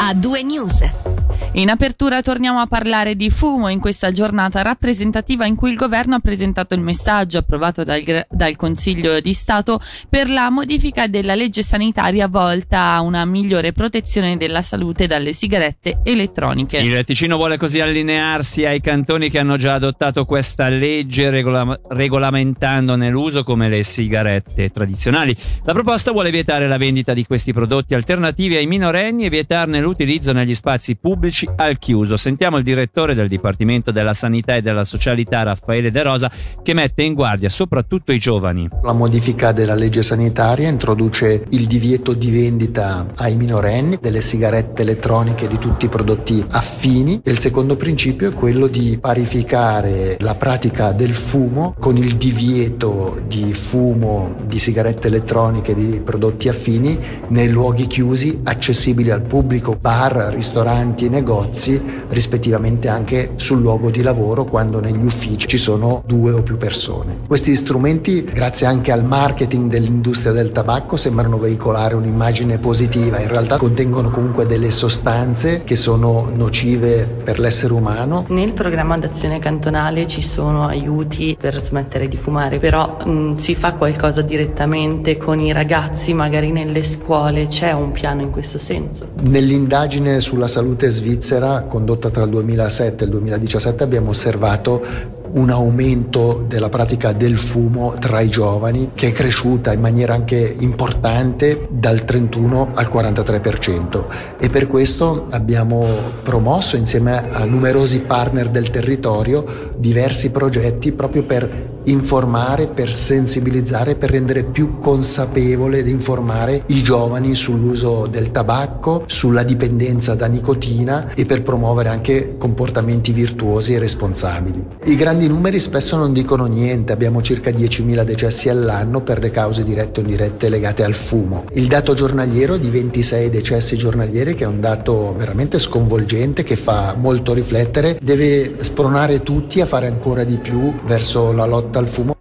a due news. In apertura torniamo a parlare di fumo in questa giornata rappresentativa in cui il governo ha presentato il messaggio approvato dal, dal, Consiglio di Stato per la modifica della legge sanitaria volta a una migliore protezione della salute dalle sigarette elettroniche. Il Ticino vuole così allinearsi ai cantoni che hanno già adottato questa legge regola- regolamentandone l'uso come le sigarette tradizionali. La proposta vuole vietare la vendita di questi prodotti alternativi ai minorenni e vietarne l'utilizzo negli spazi pubblici amici al chiuso. Sentiamo il direttore del Dipartimento della Sanità e della Socialità, Raffaele De Rosa, che mette in guardia soprattutto i giovani. La modifica della legge sanitaria introduce il divieto di vendita ai minorenni delle sigarette elettroniche e di tutti i prodotti affini. E il secondo principio è quello di parificare la pratica del fumo con il divieto di fumo di sigarette elettroniche e di prodotti affini nei luoghi chiusi accessibili al pubblico, bar, ristoranti negozi negozi, rispettivamente anche sul luogo di lavoro quando negli uffici ci sono due o più persone. Questi strumenti, grazie anche al marketing dell'industria del tabacco, sembrano veicolare un'immagine positiva, in realtà contengono comunque delle sostanze che sono nocive per l'essere umano. Nel programma d'azione cantonale ci sono aiuti per smettere di fumare, però mh, si fa qualcosa direttamente con i ragazzi, magari nelle scuole, c'è un piano in questo senso? Nell'indagine sulla salute svizzera Svizzera condotta tra il 2007 e il 2017 abbiamo osservato un aumento della pratica del fumo tra i giovani che è cresciuta in maniera anche importante dal 31 al 43% e per questo abbiamo promosso insieme a numerosi partner del territorio diversi progetti proprio per informare, per sensibilizzare, per rendere più consapevole ed informare i giovani sull'uso del tabacco, sulla dipendenza da nicotina e per promuovere anche comportamenti virtuosi e responsabili. I grandi numeri spesso non dicono niente, abbiamo circa 10.000 decessi all'anno per le cause dirette o indirette legate al fumo. Il dato giornaliero di 26 decessi giornalieri, che è un dato veramente sconvolgente, che fa molto riflettere, deve spronare tutti a fare ancora di più verso la lotta al fumo.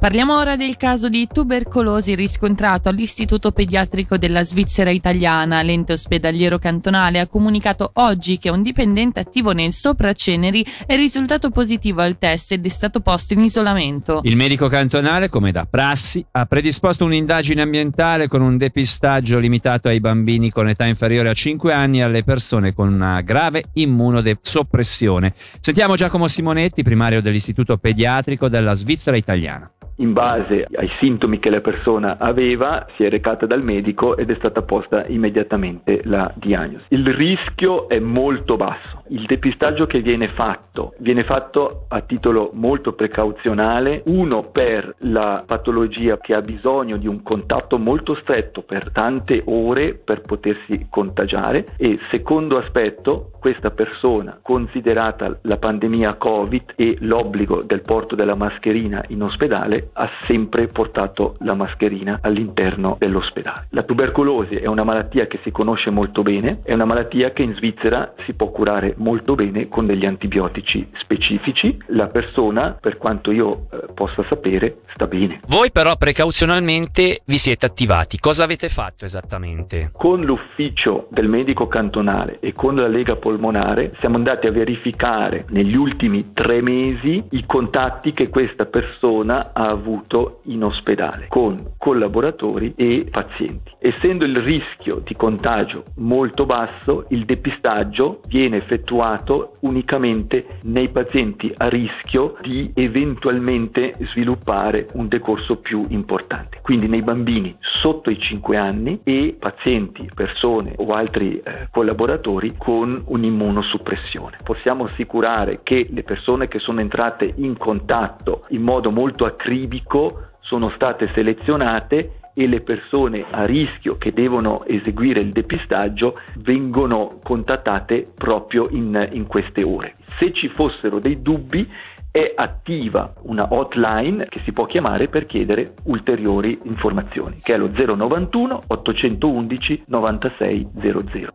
Parliamo ora del caso di tubercolosi riscontrato all'Istituto Pediatrico della Svizzera Italiana. L'ente ospedaliero cantonale ha comunicato oggi che un dipendente attivo nel Sopraceneri è risultato positivo al test ed è stato posto in isolamento. Il medico cantonale, come da prassi, ha predisposto un'indagine ambientale con un depistaggio limitato ai bambini con età inferiore a 5 anni e alle persone con una grave immunosoppressione. Sentiamo Giacomo Simonetti, primario dell'Istituto Pediatrico della Svizzera Italiana in base ai sintomi che la persona aveva, si è recata dal medico ed è stata posta immediatamente la diagnosi. Il rischio è molto basso. Il depistaggio che viene fatto viene fatto a titolo molto precauzionale, uno per la patologia che ha bisogno di un contatto molto stretto per tante ore per potersi contagiare e secondo aspetto questa persona considerata la pandemia Covid e l'obbligo del porto della mascherina in ospedale ha sempre portato la mascherina all'interno dell'ospedale. La tubercolosi è una malattia che si conosce molto bene, è una malattia che in Svizzera si può curare molto bene con degli antibiotici specifici. La persona, per quanto io eh, possa sapere, sta bene. Voi però precauzionalmente vi siete attivati. Cosa avete fatto esattamente? Con l'ufficio del medico cantonale e con la Lega Polmonare siamo andati a verificare negli ultimi tre mesi i contatti che questa persona ha avuto in ospedale con collaboratori e pazienti. Essendo il rischio di contagio molto basso, il depistaggio viene effettuato unicamente nei pazienti a rischio di eventualmente sviluppare un decorso più importante. Quindi nei bambini sotto i 5 anni e pazienti, persone o altri eh, collaboratori con un'immunosuppressione. Possiamo assicurare che le persone che sono entrate in contatto in modo molto acritico libico sono state selezionate e le persone a rischio che devono eseguire il depistaggio vengono contattate proprio in, in queste ore. Se ci fossero dei dubbi è attiva una hotline che si può chiamare per chiedere ulteriori informazioni, che è lo 091 811 9600.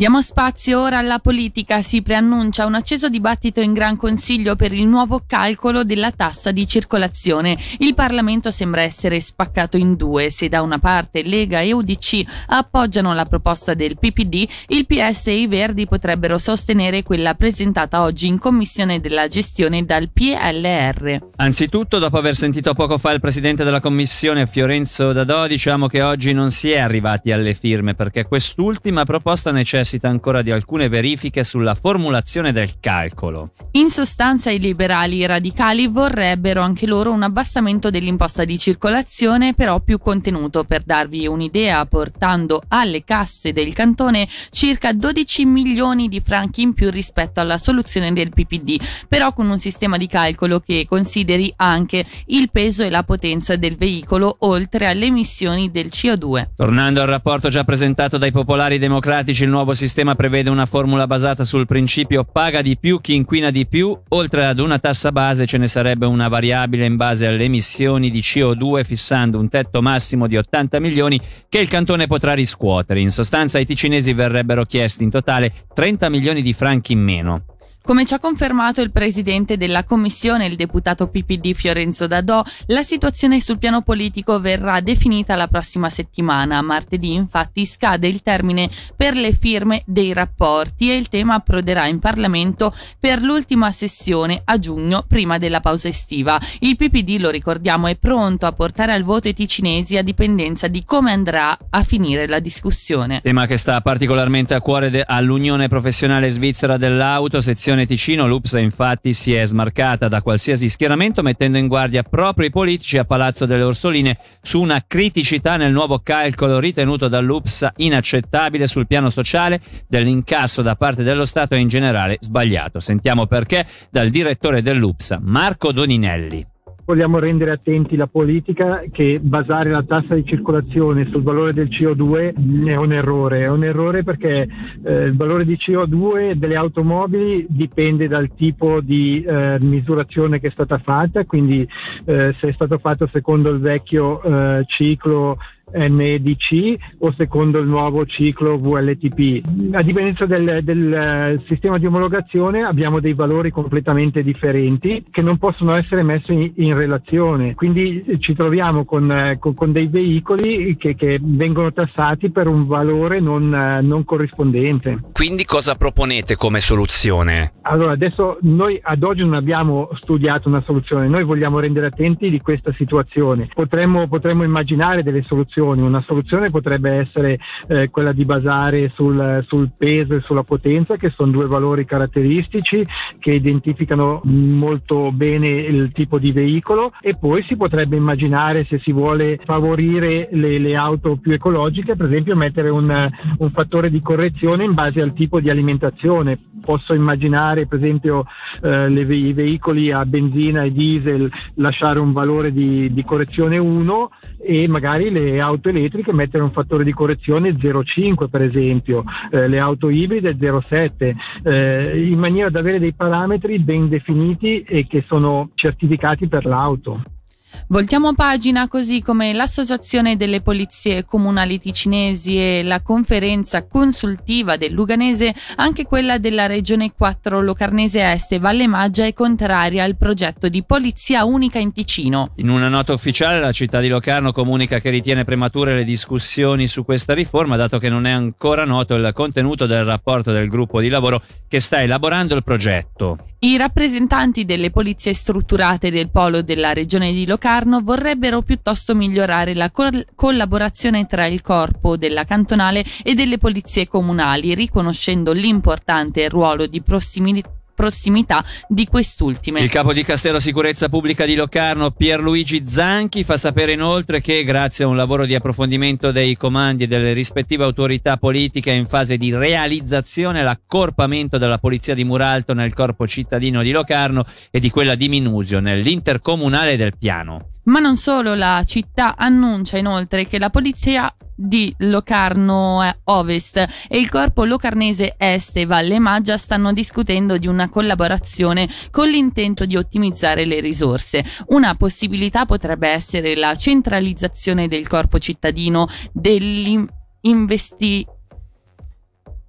Diamo spazio ora alla politica. Si preannuncia un acceso dibattito in Gran Consiglio per il nuovo calcolo della tassa di circolazione. Il Parlamento sembra essere spaccato in due. Se da una parte Lega e UDC appoggiano la proposta del PPD, il PS e i Verdi potrebbero sostenere quella presentata oggi in Commissione della gestione dal PLR. Anzitutto, dopo aver sentito poco fa il Presidente della Commissione Fiorenzo Dadò, diciamo che oggi non si è arrivati alle firme perché quest'ultima proposta necessita necessita ancora di alcune verifiche sulla formulazione del calcolo. In sostanza i liberali radicali vorrebbero anche loro un abbassamento dell'imposta di circolazione però più contenuto per darvi un'idea portando alle casse del cantone circa 12 milioni di franchi in più rispetto alla soluzione del PPD però con un sistema di calcolo che consideri anche il peso e la potenza del veicolo oltre alle emissioni del CO2. Tornando al rapporto già presentato dai popolari democratici il nuovo sistema prevede una formula basata sul principio paga di più chi inquina di più, oltre ad una tassa base ce ne sarebbe una variabile in base alle emissioni di CO2 fissando un tetto massimo di 80 milioni che il cantone potrà riscuotere. In sostanza ai ticinesi verrebbero chiesti in totale 30 milioni di franchi in meno. Come ci ha confermato il presidente della commissione, il deputato PPD Fiorenzo Dadò, la situazione sul piano politico verrà definita la prossima settimana. Martedì infatti scade il termine per le firme dei rapporti e il tema approderà in Parlamento per l'ultima sessione a giugno prima della pausa estiva. Il PPD, lo ricordiamo, è pronto a portare al voto i ticinesi a dipendenza di come andrà a finire la discussione. Tema che sta particolarmente a cuore de- all'Unione Professionale Svizzera dell'Auto, sezione Sezione Ticino, l'UPSA infatti si è smarcata da qualsiasi schieramento mettendo in guardia proprio i politici a Palazzo delle Orsoline su una criticità nel nuovo calcolo ritenuto dall'UPSA inaccettabile sul piano sociale dell'incasso da parte dello Stato e in generale sbagliato. Sentiamo perché dal direttore dell'UPSA, Marco Doninelli vogliamo rendere attenti la politica che basare la tassa di circolazione sul valore del CO2 è un errore, è un errore perché eh, il valore di CO2 delle automobili dipende dal tipo di eh, misurazione che è stata fatta, quindi eh, se è stato fatto secondo il vecchio eh, ciclo NEDC o secondo il nuovo ciclo VLTP. A dipendenza del, del, eh, sistema di omologazione abbiamo dei valori completamente differenti che non possono essere messi in, in relazione, quindi ci troviamo con, eh, con, con dei veicoli che, che, vengono tassati per un valore non, eh, non corrispondente. Quindi cosa proponete come soluzione? Allora, adesso noi ad oggi non abbiamo studiato una soluzione, noi vogliamo rendere attenti di questa situazione. Potremmo, potremmo immaginare delle soluzioni soluzioni. Una soluzione potrebbe essere eh, quella di basare sul, sul, peso e sulla potenza, che sono due valori caratteristici che identificano molto bene il tipo di veicolo e poi si potrebbe immaginare se si vuole favorire le, le auto più ecologiche, per esempio mettere un, un fattore di correzione in base al tipo di alimentazione. Posso immaginare per esempio eh, le, i veicoli a benzina e diesel lasciare un valore di, di correzione 1 e magari le auto elettriche mettere un fattore di correzione 0,5 per esempio, eh, le auto ibride 0,7, eh, in maniera da avere dei parametri ben definiti e che sono certificati per l'auto. Voltiamo pagina così come l'Associazione delle Polizie Comunali Ticinesi e la conferenza consultiva del Luganese, anche quella della Regione 4 Locarnese Est e Valle Maggia è contraria al progetto di Polizia Unica in Ticino. In una nota ufficiale la città di Locarno comunica che ritiene premature le discussioni su questa riforma dato che non è ancora noto il contenuto del rapporto del gruppo di lavoro che sta elaborando il progetto. I rappresentanti delle polizie strutturate del polo della regione di Locarno vorrebbero piuttosto migliorare la col- collaborazione tra il corpo della cantonale e delle polizie comunali, riconoscendo l'importante ruolo di prossimità prossimità di quest'ultime. Il capo di Castello Sicurezza Pubblica di Locarno, Pierluigi Zanchi, fa sapere inoltre che grazie a un lavoro di approfondimento dei comandi delle rispettive autorità politiche in fase di realizzazione l'accorpamento della Polizia di Muralto nel corpo cittadino di Locarno e di quella di Minusio nell'intercomunale del piano. Ma non solo, la città annuncia inoltre che la polizia di Locarno Ovest e il corpo locarnese Est e Valle Maggia stanno discutendo di una collaborazione con l'intento di ottimizzare le risorse. Una possibilità potrebbe essere la centralizzazione del corpo cittadino dell'investimento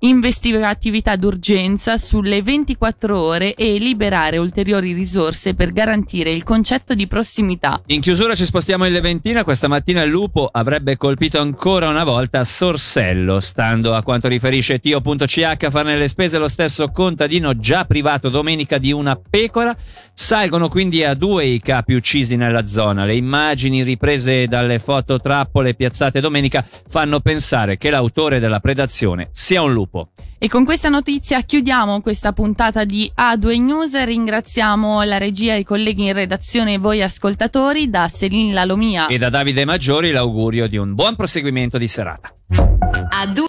investigatività d'urgenza sulle 24 ore e liberare ulteriori risorse per garantire il concetto di prossimità. In chiusura ci spostiamo in Leventina, questa mattina il lupo avrebbe colpito ancora una volta Sorsello, stando a quanto riferisce tio.ch a farne le spese lo stesso contadino già privato domenica di una pecora, salgono quindi a due i capi uccisi nella zona. Le immagini riprese dalle fototrappole piazzate domenica fanno pensare che l'autore della predazione sia un lupo. E con questa notizia chiudiamo questa puntata di A2 News. Ringraziamo la regia e i colleghi in redazione e voi ascoltatori. Da Selin Lalomia e da Davide Maggiori l'augurio di un buon proseguimento di serata. A2